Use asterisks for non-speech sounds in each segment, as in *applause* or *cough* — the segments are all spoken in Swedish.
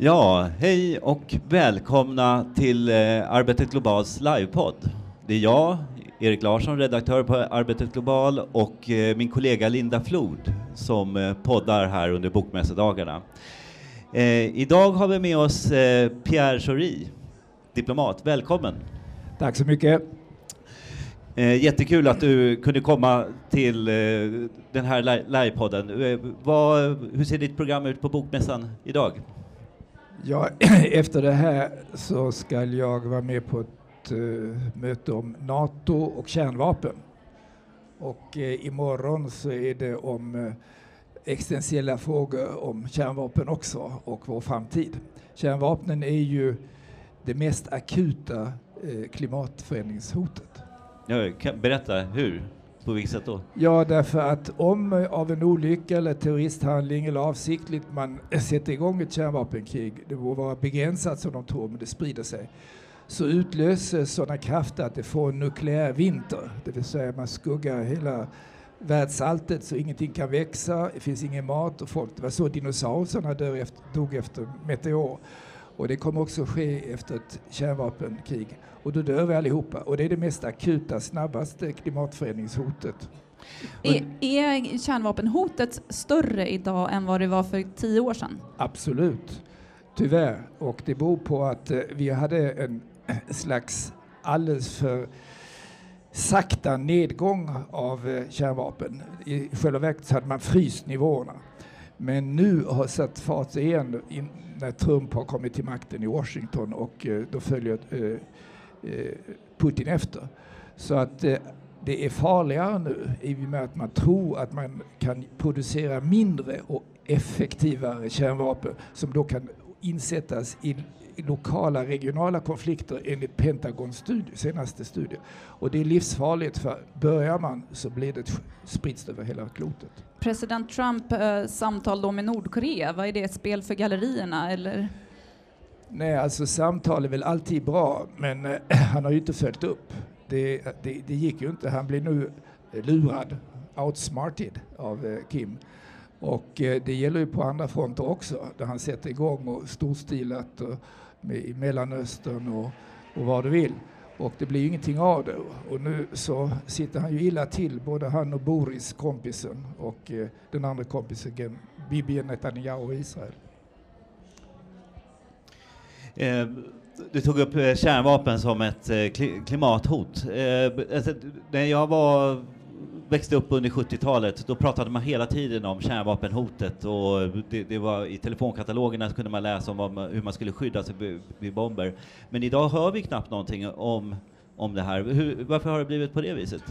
Ja, hej och välkomna till eh, Arbetet Globals livepodd. Det är jag, Erik Larsson, redaktör på Arbetet Global och eh, min kollega Linda Flod som eh, poddar här under bokmässodagarna. Idag har vi med oss Pierre Schori, diplomat. Välkommen! Tack så mycket. Jättekul att du kunde komma till den här li- livepodden. Hur ser ditt program ut på Bokmässan idag? Ja, *clears throat* efter det här så ska jag vara med på ett uh, möte om NATO och kärnvapen. Och uh, imorgon så är det om uh, existentiella frågor om kärnvapen också och vår framtid. Kärnvapnen är ju det mest akuta uh, klimatförändringshotet. Ja, kan, berätta, hur? På vilket sätt då? Ja, därför att om av en olycka eller terroristhandling eller avsiktligt man sätter igång ett kärnvapenkrig, det må vara begränsat som de tror, men det sprider sig, så utlöses sådana krafter att det får en nukleär vinter, det vill säga man skuggar hela världsalltet så ingenting kan växa, det finns ingen mat och folk, det var så dinosaurierna dog efter, dog efter meteor. Och det kommer också ske efter ett kärnvapenkrig. Och då dör vi allihopa. Och det är det mest akuta, snabbaste klimatförändringshotet. Är, är kärnvapenhotet större idag än vad det var för tio år sedan? Absolut, tyvärr. Och det beror på att eh, vi hade en *clears throat* slags alldeles för sakta nedgång av eh, kärnvapen. I själva verket hade man fryst nivåerna. Men nu har satt fart igen när Trump har kommit till makten i Washington och eh, då följer Eh, Putin efter. Så att eh, det är farligare nu i och med att man tror att man kan producera mindre och effektivare kärnvapen som då kan insättas i, i lokala regionala konflikter enligt Pentagons studie, senaste studie. Och det är livsfarligt för börjar man så blir det spritt över hela klotet. President Trump eh, samtal då med Nordkorea, vad är det ett spel för gallerierna eller? Nej, alltså samtal är väl alltid bra, men eh, *clears throat* han har ju inte följt upp. Det, det, det gick ju inte. Han blir nu eh, lurad, outsmarted av eh, Kim. Och eh, det gäller ju på andra fronter också, där han sätter igång och storstilat och med, i Mellanöstern och, och vad du vill. Och det blir ju ingenting av det. Och nu så sitter han ju illa till, både han och Boris, kompisen, och eh, den andra kompisen, Bibi Netanyahu i Israel. Eh, du tog upp eh, kärnvapen som ett eh, klimathot. Alltså, när jag var, växte upp under 70-talet, då pratade man hela tiden om kärnvapenhotet och det, det var i telefonkatalogerna kunde man läsa om hur man skulle skydda sig vid bomber. Men idag hör vi knappt någonting om, om det här. Hur, varför har det blivit på det viset?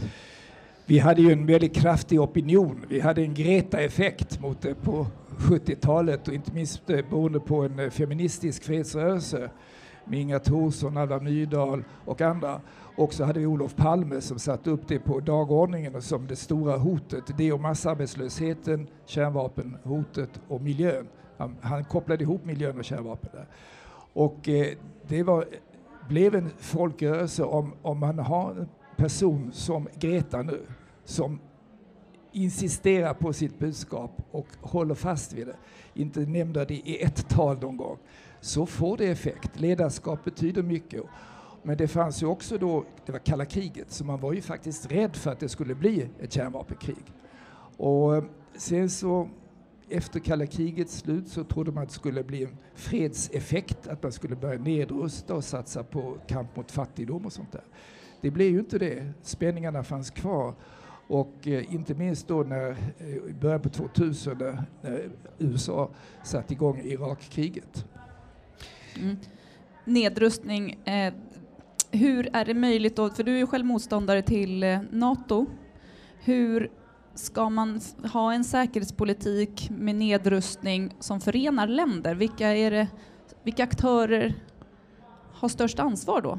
Vi hade ju en väldigt kraftig opinion. Vi hade en Greta-effekt mot det på 70-talet och inte minst eh, beroende på en eh, feministisk fredsrörelse med Inga Thorsson, Alva Myrdal och andra. Och så hade vi Olof Palme som satte upp det på dagordningen som det stora hotet. Det och massarbetslösheten, kärnvapenhotet och miljön. Han, han kopplade ihop miljön och kärnvapen där. Och eh, det var, blev en folkrörelse om, om man har en person som Greta nu, som insisterar på sitt budskap och håller fast vid det, inte nämner det i ett tal någon gång, så får det effekt. Ledarskap betyder mycket. Men det fanns ju också då, det var kalla kriget, så man var ju faktiskt rädd för att det skulle bli ett kärnvapenkrig. Och eh, sen så efter kalla krigets slut så trodde man att det skulle bli en fredseffekt, att man skulle börja nedrusta och satsa på kamp mot fattigdom och sånt där. Det blev ju inte det. Spänningarna fanns kvar. Och eh, inte minst då när, eh, i början på 2000 när, när USA satte igång Irakkriget. Mm. Nedrustning, eh, hur är det möjligt då, för du är ju själv motståndare till eh, NATO. Hur ska man ha en säkerhetspolitik med nedrustning som förenar länder? Vilka, är det, vilka aktörer har störst ansvar då?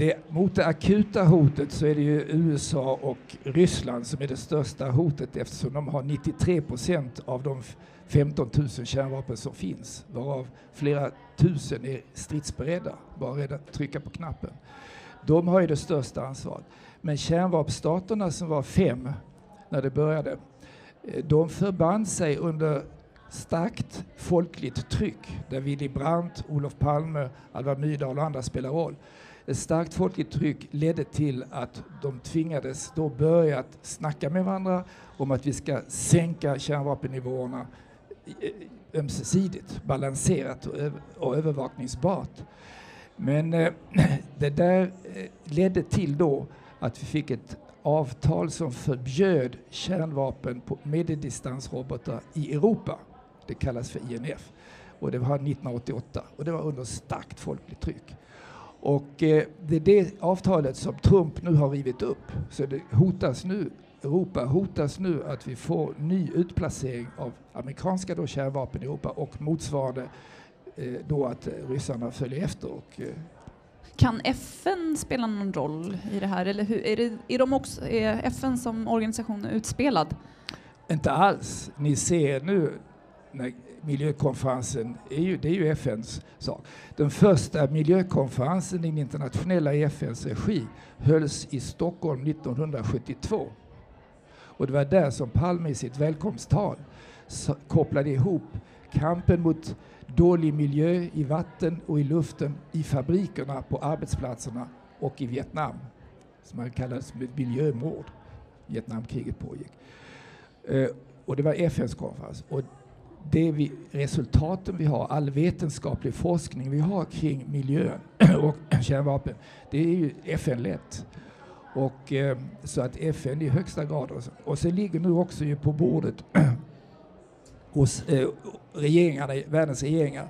Det, mot det akuta hotet så är det ju USA och Ryssland som är det största hotet eftersom de har 93 procent av de 15 000 kärnvapen som finns, varav flera tusen är stridsberedda, bara redan att trycka på knappen. De har ju det största ansvaret. Men kärnvapenstaterna som var fem när det började, eh, de förband sig under starkt folkligt tryck där Willy Brandt, Olof Palme, Alva Myrdal och andra spelar roll. Ett starkt folkligt tryck ledde till att de tvingades då börja att snacka med varandra om att vi ska sänka kärnvapennivåerna eh, eh, ömsesidigt, balanserat och, över, och övervakningsbart. Men eh, *clears throat* det där eh, ledde till då att vi fick ett avtal som förbjöd kärnvapen på medeldistansrobotar i Europa. Det kallas för INF. Och det var 1988 och det var under starkt folkligt tryck. Och eh, det är det avtalet som Trump nu har rivit upp. Så det hotas nu, Europa hotas nu att vi får ny utplacering av amerikanska då kärnvapen i Europa och motsvarande eh, då att ryssarna följer efter. Och, eh, kan FN spela någon roll i det här eller hur, är, det, är, de också, är FN som organisation utspelad? Inte alls. Ni ser nu när miljökonferensen, är ju, det är ju FNs sak. Den första miljökonferensen, i den internationella FNs regi, hölls i Stockholm 1972. Och det var där som Palme i sitt välkomsttal kopplade ihop kampen mot dålig miljö i vatten och i luften, i fabrikerna, på arbetsplatserna och i Vietnam, som man kallades miljömord. Vietnamkriget pågick. Eh, och det var FNs konferens. Och det vi, resultaten vi har, all vetenskaplig forskning vi har kring miljön *clears throat* och kärnvapen, det är ju FN-lett. Och, eh, så att FN i högsta grad. Och så ligger nu också ju på bordet *clears throat* hos eh, regeringarna, världens regeringar,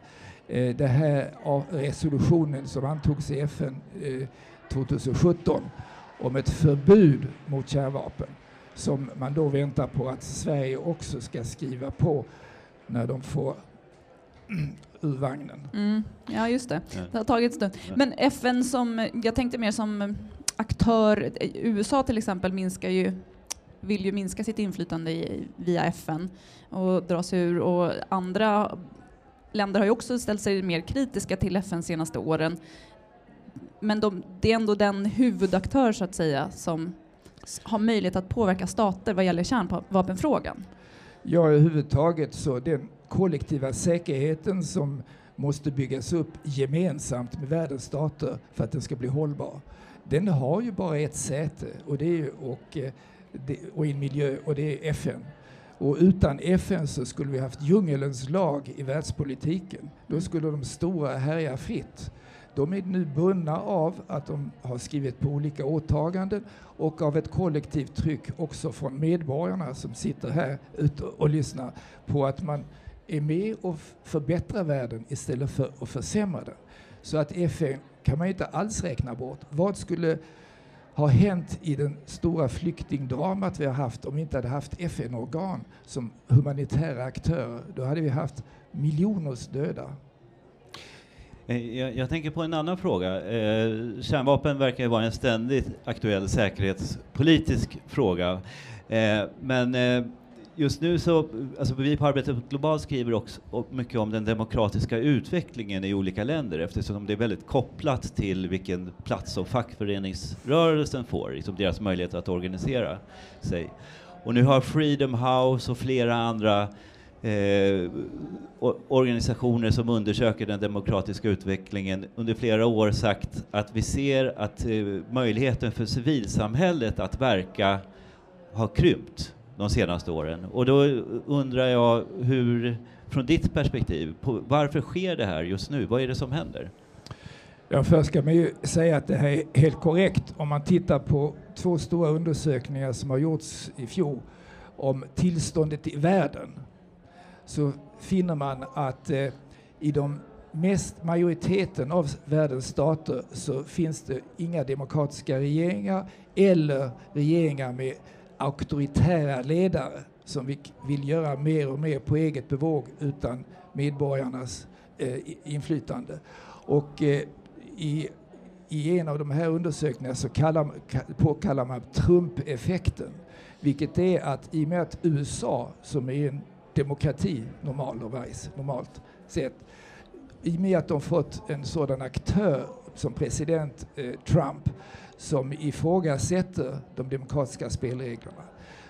eh, det här resolutionen som antogs i FN eh, 2017 om ett förbud mot kärnvapen som man då väntar på att Sverige också ska skriva på när de får *clears throat* ur vagnen. Mm. Ja, just det. Det har tagit stund. Men FN som, jag tänkte mer som aktör, USA till exempel minskar ju vill ju minska sitt inflytande i, via FN och dra sig ur och andra länder har ju också ställt sig mer kritiska till FN senaste åren. Men de, det är ändå den huvudaktör så att säga som har möjlighet att påverka stater vad gäller kärnvapenfrågan. Ja, överhuvudtaget så den kollektiva säkerheten som måste byggas upp gemensamt med världens stater för att den ska bli hållbar. Den har ju bara ett säte och, det är, och, eh, det, och en miljö och det är FN. Och utan FN så skulle vi haft djungelns lag i världspolitiken. Då skulle de stora härja fritt. De är nu bundna av att de har skrivit på olika åtaganden och av ett kollektivt tryck också från medborgarna som sitter här ute och lyssnar på att man är med och förbättrar världen istället för att försämra den. Så att FN kan man inte alls räkna bort. Vad skulle ha hänt i den stora flyktingdramat vi har haft om vi inte hade haft FN-organ som humanitära aktörer? Då hade vi haft miljoners döda. Eh, jag, jag, tänker på en annan fråga. Eh, kärnvapen verkar vara en ständigt aktuell säkerhetspolitisk fråga. Eh, men eh, just nu så, alltså vi på Arbetet Globalt skriver också mycket om den demokratiska utvecklingen i olika länder eftersom det är väldigt kopplat till vilken plats som fackföreningsrörelsen får, liksom deras möjlighet att organisera sig. Och nu har Freedom House och flera andra eh, organisationer som undersöker den demokratiska utvecklingen under flera år sagt att vi ser att eh, möjligheten för civilsamhället att verka har krympt de senaste åren. Och då undrar jag hur, från ditt perspektiv, på, varför sker det här just nu? Vad är det som händer? Ja, först ska man ju säga att det här är helt korrekt. Om man tittar på två stora undersökningar som har gjorts i fjol om tillståndet i världen så finner man att eh, i de mest majoriteten av världens stater så finns det inga demokratiska regeringar eller regeringar med auktoritära ledare som vill göra mer och mer på eget bevåg utan medborgarnas eh, inflytande. Och eh, i, i en av de här undersökningarna så kallar, påkallar man Trump-effekten, vilket är att i och med att USA, som är en demokrati normalerweise, normalt sett, i och med att de fått en sådan aktör som president eh, Trump som ifrågasätter de demokratiska spelreglerna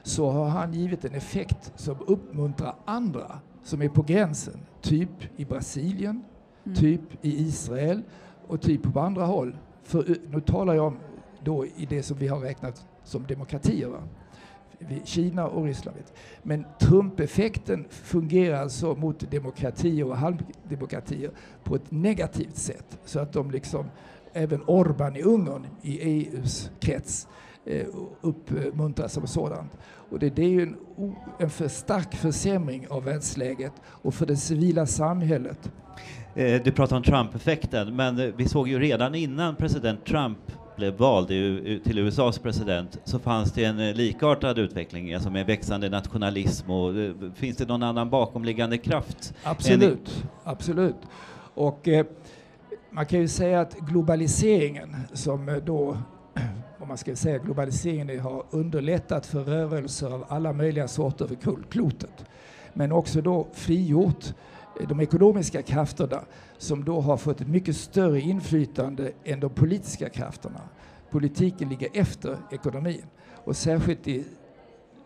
så har han givit en effekt som uppmuntrar andra som är på gränsen, typ i Brasilien, Mm. typ i Israel och typ på andra håll. För, nu talar jag om då i det som vi har räknat som demokratier. Va? Kina och Ryssland. Vet. Men Trump-effekten fungerar alltså mot demokratier och halvdemokratier på ett negativt sätt. Så att de liksom, även Orban i Ungern i EUs krets eh, uppmuntras av sådant. Och det, det är ju en, en för stark försämring av världsläget och för det civila samhället. Eh, du pratar om Trump-effekten, men vi såg ju redan innan president Trump blev vald till USAs president så fanns det en eh, likartad utveckling, alltså med växande nationalism och eh, finns det någon annan bakomliggande kraft? Absolut, absolut. Och eh, man kan ju säga att globaliseringen som eh, då, *clears throat* om man ska säga globaliseringen har underlättat för rörelser av alla möjliga sorter över klotet. Men också då frigjort de ekonomiska krafterna som då har fått ett mycket större inflytande än de politiska krafterna. Politiken ligger efter ekonomin och särskilt i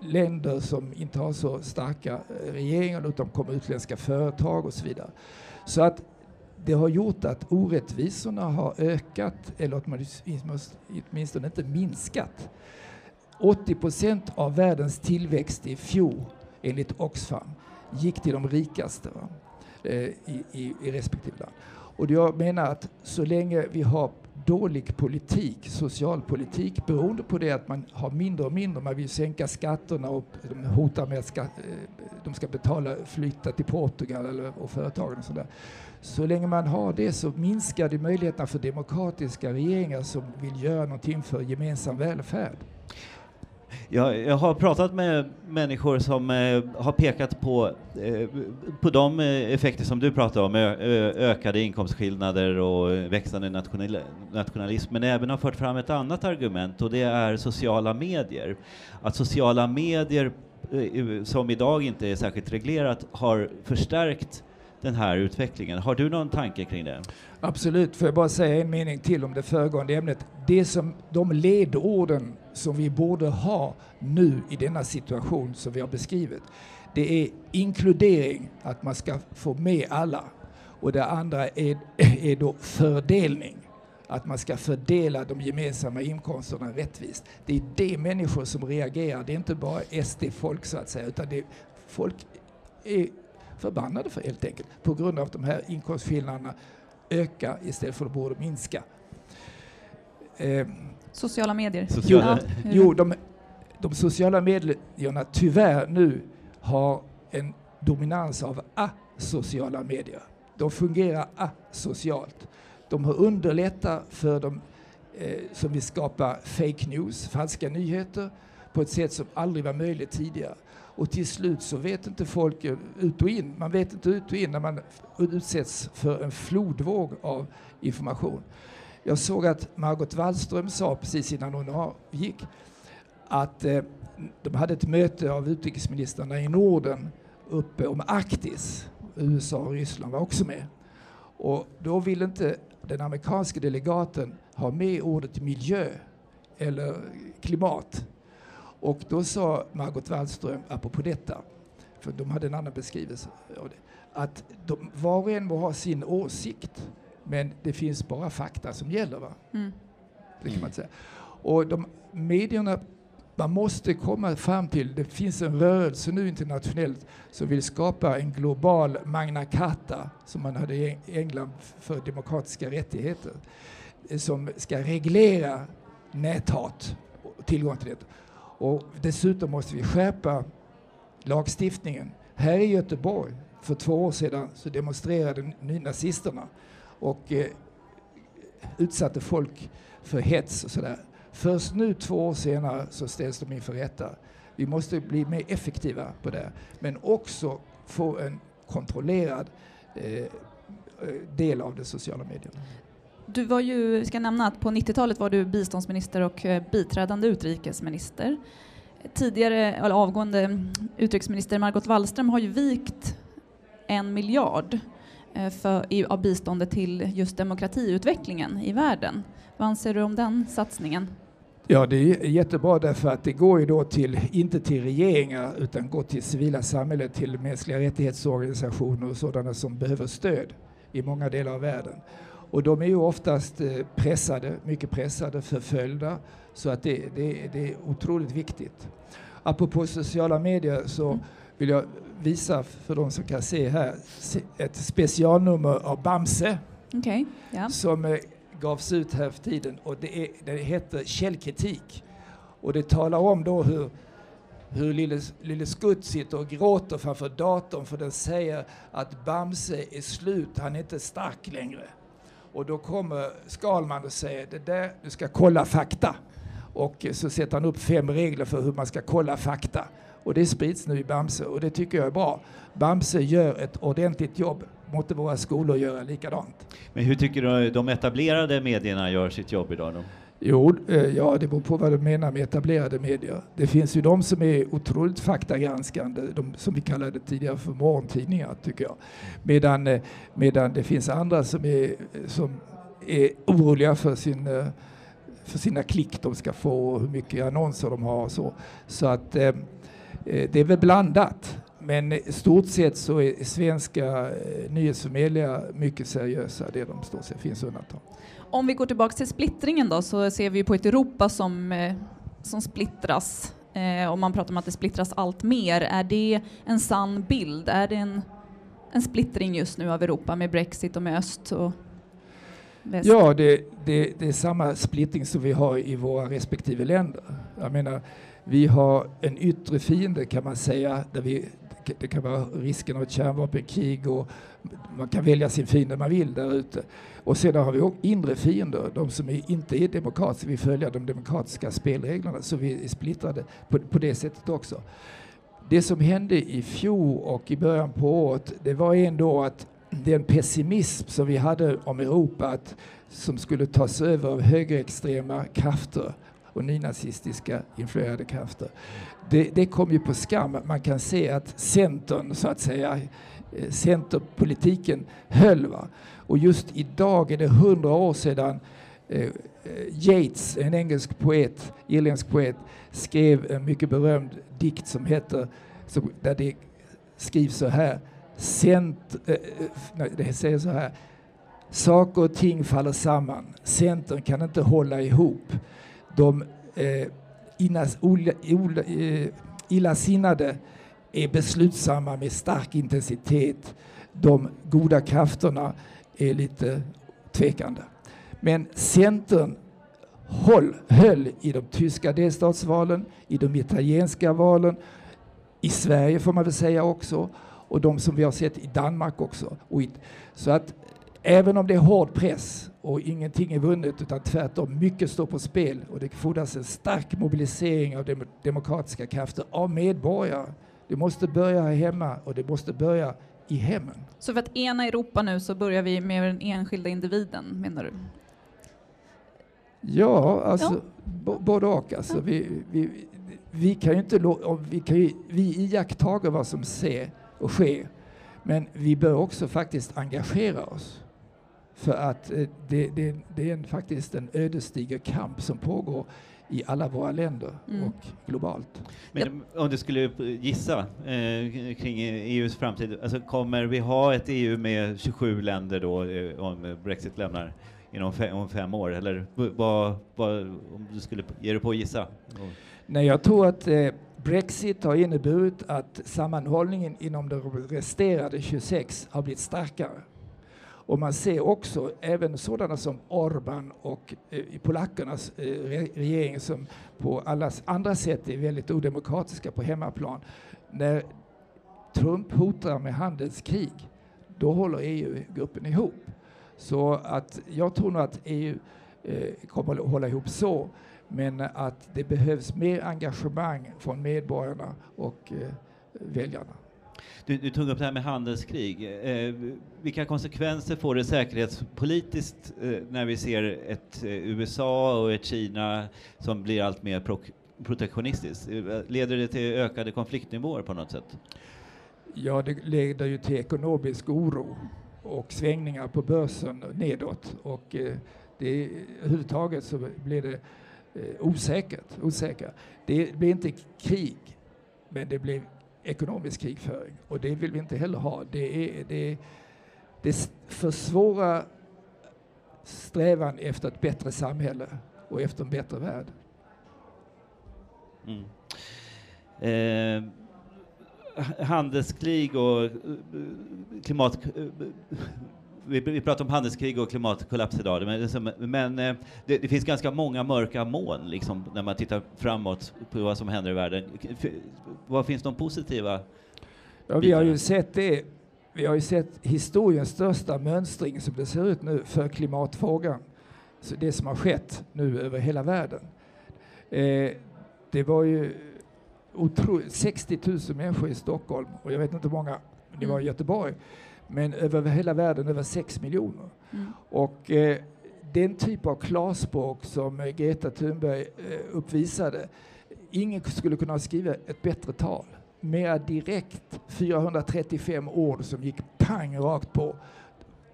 länder som inte har så starka eh, regeringar utan kommer utländska företag och så vidare. Så att det har gjort att orättvisorna har ökat eller åtminstone åtminstone inte minskat. 80 procent av världens tillväxt i fjol enligt Oxfam gick till de rikaste va? Eh, i, i, i respektive land. Och jag menar att så länge vi har dålig politik, socialpolitik, beroende på det att man har mindre och mindre, man vill sänka skatterna och de hotar med att skatt, eh, de ska betala, flytta till Portugal eller, och företagen och sådär. Så länge man har det så minskar det möjligheterna för demokratiska regeringar som vill göra någonting för gemensam välfärd. Jag, jag har pratat med människor som eh, har pekat på, eh, på de eh, effekter som du pratar om, ö, ö, ökade inkomstskillnader och växande national, nationalism, men även har fört fram ett annat argument och det är sociala medier. Att sociala medier, eh, som idag inte är särskilt reglerat, har förstärkt den här utvecklingen. Har du någon tanke kring det? Absolut, får jag bara säga en mening till om det föregående ämnet. Det som, de ledorden som vi borde ha nu i denna situation som vi har beskrivit, det är inkludering, att man ska få med alla. Och det andra är, *clears throat* är då fördelning, att man ska fördela de gemensamma inkomsterna rättvist. Det är det människor som reagerar, det är inte bara SD-folk så att säga, utan det är folk är förbannade för helt enkelt på grund av att de här inkomstskillnaderna ökar istället för att borde minska. Eh, Sociala medier. Sociala- Ja, jo, de, de sociala medierna tyvärr nu har en dominans av asociala medier. De fungerar asocialt. De har underlättat för dem eh, som vill skapa fake news, falska nyheter, på ett sätt som aldrig var möjligt tidigare. Och till slut så vet inte folk eh, ut och in. Man vet inte ut och in när man utsätts för en flodvåg av information. Jag såg att Margot Wallström sa precis innan hon avgick att eh, de hade ett möte av utrikesministrarna i Norden uppe om Arktis. USA och Ryssland var också med. Och då ville inte den amerikanske delegaten ha med ordet miljö eller klimat. Och då sa Margot Wallström, apropå detta, för de hade en annan beskrivelse av det, att de, var och en må ha sin åsikt, men det finns bara fakta som gäller. Va? Mm. Det kan man säga. Och de medierna, man måste komma fram till, det finns en rörelse nu internationellt som vill skapa en global Magna Carta, som man hade i England för demokratiska rättigheter, eh, som ska reglera näthat och tillgång till det. Och dessutom måste vi skärpa lagstiftningen. Här i Göteborg för två år sedan så demonstrerade nynazisterna och eh, utsatte folk för hets och sådär. Först nu två år senare så ställs de inför rätta. Vi måste bli mer effektiva på det, men också få en kontrollerad eh, del av de sociala medierna. Du var ju, ska nämna att på 90-talet var du biståndsminister och eh, biträdande utrikesminister. Tidigare, eller avgående utrikesminister Margot Wallström har ju vikt en miljard för, i, av biståndet till just demokratiutvecklingen i världen. Vad anser du om den satsningen? Ja, det är jättebra därför att det går ju då till, inte till regeringar utan går till civila samhället, till mänskliga rättighetsorganisationer och sådana som behöver stöd i många delar av världen. Och de är ju oftast eh, pressade, mycket pressade, förföljda, så att det, det, det är otroligt viktigt. Apropå sociala medier så mm. Vill jag visa för de som kan se här ett specialnummer av Bamse okay, yeah. som eh, gavs ut här för tiden och det, är, det heter Källkritik. Och det talar om då hur, hur lille, lille Skutt sitter och gråter framför datorn för den säger att Bamse är slut, han är inte stark längre. Och då kommer Skalman och säger det där, du ska kolla fakta. Och så sätter han upp fem regler för hur man ska kolla fakta. Och det sprids nu i Bamse och det tycker jag är bra. Bamse gör ett ordentligt jobb. Måtte våra skolor göra likadant. Men hur tycker du de etablerade medierna gör sitt jobb idag? Då? Jo, eh, ja, det beror på vad du menar med etablerade medier. Det finns ju de som är otroligt faktagranskande, de som vi kallade tidigare för morgontidningar, tycker jag. Medan, eh, medan det finns andra som är, som är oroliga för sin eh, för sina klick de ska få och hur mycket annonser de har och så. Så att eh, eh det är väl blandat. Men i stort sett så är svenska eh, nyhetsförmedlingar mycket seriösa, det är de stort sett, finns undantag. Om vi går tillbaka till splittringen då så ser vi på ett Europa som, eh, som splittras. Eh, och man pratar om att det splittras allt mer. Är det en sann bild? Är det en, en splittring just nu av Europa med Brexit och med öst och väst? Ja, det, det, det är samma splittring som vi har i våra respektive länder. Jag menar, vi har en yttre fiende kan man säga, där vi, det kan vara risken av ett kärnvapenkrig och man kan välja sin fiende man vill där ute. Och sedan har vi också inre fiender, de som är, inte är demokratiska, vi följer de demokratiska spelreglerna, så vi är splittrade på, på det sättet också. Det som hände i fjol och i början på året, det var ändå att den pessimism som vi hade om Europa, att, som skulle tas över av högerextrema krafter och nynazistiska influerade krafter. Det, det kom ju på skam. Man kan se att Centern, så att säga, eh, Centerpolitiken höll. Va? Och just idag är det hundra år sedan eh, eh Yeats, en engelsk poet, irländsk poet, skrev en mycket berömd dikt som heter, som, där det skrivs så här, Cent, eh, eh nej, det säger så här, saker och ting faller samman, Centern kan inte hålla ihop. De eh, inas, ola, ola, eh, illasinnade är beslutsamma med stark intensitet. De goda krafterna är lite tvekande. Men Centern håll, höll i de tyska delstatsvalen, i de italienska valen, i Sverige får man väl säga också, och de som vi har sett i Danmark också. så att även om det är hård press och ingenting är vunnet utan tvärtom mycket står på spel och det fordras en stark mobilisering av dem demokratiska krafter av medborgare. Det måste börja här hemma och det måste börja i hemmen. Så för att ena Europa nu så börjar vi med den enskilda individen menar du? Ja, alltså ja. både och. Alltså, ja. vi, vi, vi kan ju inte vi, kan ju, vi iakttar vad som sker och sker, men vi bör också faktiskt engagera oss. För att eh, det, det, det, är en, faktiskt en ödesdiger kamp som pågår i alla våra länder mm. och globalt. Men om du skulle gissa eh, kring EUs framtid, alltså kommer vi ha ett EU med 27 länder då eh, om Brexit lämnar inom fem, om fem år? Eller vad, vad, om du skulle ge dig på att gissa? Nej, jag tror att eh, Brexit har inneburit att sammanhållningen inom de resterande 26 har blivit starkare. Och man ser också även sådana som Orban och eh, polackernas eh, regering som på alla andra sätt är väldigt odemokratiska på hemmaplan. När Trump hotar med handelskrig, då håller EU-gruppen ihop. Så att jag tror nog att EU eh, kommer att hålla ihop så, men att det behövs mer engagemang från medborgarna och eh, väljarna. Du, du, tog upp det här med handelskrig. Eh, vilka konsekvenser får det säkerhetspolitiskt eh, när vi ser ett eh, USA och ett Kina som blir allt mer pro protektionistiskt? Eh, leder det till ökade konfliktnivåer på något sätt? Ja, det leder ju till ekonomisk oro och svängningar på börsen nedåt. Och eh, det, överhuvudtaget så blir det Eh, osäkert, osäkra. Det blir inte krig, men det blir ekonomisk krigföring och det vill vi inte heller ha. Det, är, det, det försvårar strävan efter ett bättre samhälle och efter en bättre värld. Mm. Eh, handelskrig och eh, klimat... Eh, vi, vi pratar om handelskrig och klimatkollaps idag, men, men eh, det, det, finns ganska många mörka moln liksom, när man tittar framåt på vad som händer i världen. Vad finns de positiva? Ja, vi har ju sett det. Vi har ju sett historiens största mönstring som det ser ut nu för klimatfrågan. Så det som har skett nu över hela världen. Eh, det var ju otroligt, 60 000 människor i Stockholm och jag vet inte hur många det var i mm. Göteborg. Men över hela världen över 6 miljoner. Mm. Och eh, den typ av klarspråk som eh, Greta Thunberg eh, uppvisade, ingen skulle kunna skriva ett bättre tal. Mer direkt, 435 ord som gick pang rakt på.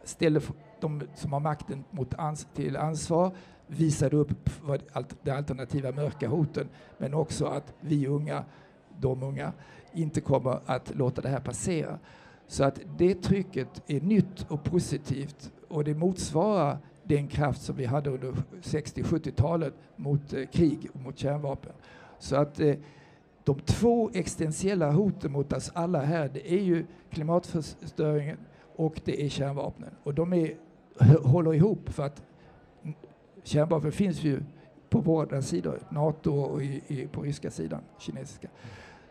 Ställde de som har makten mot ans till ansvar, visade upp vad, de alternativa mörka hoten, men också att vi unga, de unga, inte kommer att låta det här passera. Så att det trycket är nytt och positivt och det motsvarar den kraft som vi hade under 60-70-talet mot eh, krig och mot kärnvapen. Så att eh, de två existentiella hoten mot oss alla här, det är ju klimatförstöringen och det är kärnvapnen. Och de är, håller ihop för att kärnvapen finns ju på båda sidor, NATO och i, i, på ryska sidan, kinesiska.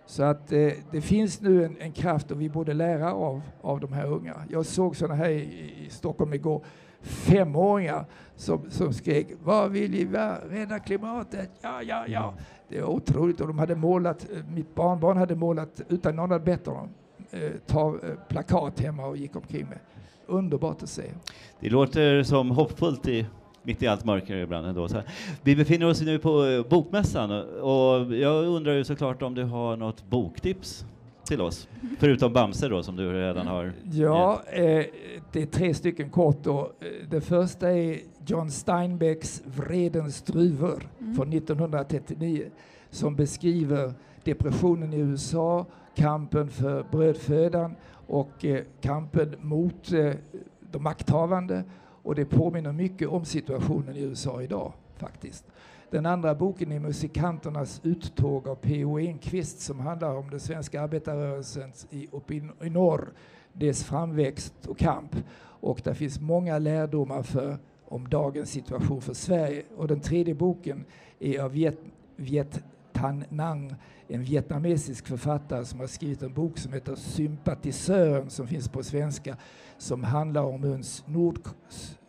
Så att eh, det finns nu en, en, kraft och vi borde lära av, av de här unga. Jag såg sådana här i, i Stockholm igår, femåringar som, som skrek ”Vad vill ni rädda klimatet? Ja, ja, ja”. Mm. Det var otroligt och de hade målat, eh, mitt barnbarn hade målat, utan någon hade bett honom, eh, ta eh, plakat hemma och gick omkring med. Underbart att se. Det låter som hoppfullt i mitt i allt mörker ibland ändå. Så Vi befinner oss nu på eh, Bokmässan och jag undrar ju såklart om du har något boktips till oss? Förutom Bamse då som du redan har Ja, eh, det är tre stycken kort då. Det första är John Steinbecks Vredens druvor mm. från 1939 som beskriver depressionen i USA, kampen för brödfödan och eh, kampen mot eh, de makthavande och det påminner mycket om situationen i USA idag faktiskt. Den andra boken är Musikanternas uttåg av P.O. Enquist som handlar om den svenska arbetarrörelsen i, uppe i, i norr, dess framväxt och kamp. Och där finns många lärdomar för, om dagens situation för Sverige. Och den tredje boken är av Viet, Viet Thanh Nang, en vietnamesisk författare som har skrivit en bok som heter Sympatisören som finns på svenska som handlar om hur en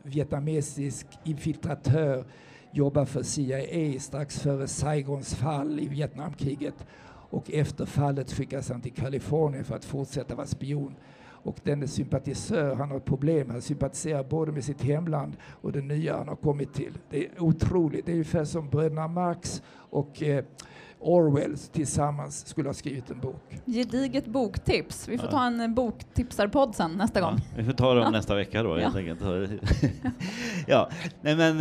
vietnamesisk infiltratör jobbar för CIA strax före Saigons fall i Vietnamkriget och efter fallet skickas han till Kalifornien för att fortsätta vara spion. Och denne sympatisör, han har ett problem. Han sympatiserar både med sitt hemland och det nya han har kommit till. Det är otroligt. Det är ungefär som bröderna Marx och eh, Orwell tillsammans skulle ha skrivit en bok. Gediget boktips. Vi får ja. ta en boktipsarpodd sen nästa gång. vi får ta dem *laughs* ja. nästa vecka då helt enkelt. *laughs* ja, Nej, men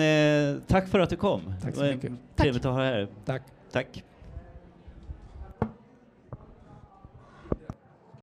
eh, tack för att du kom. Tack så mycket. Trevligt att ha dig här. Tack. Tack.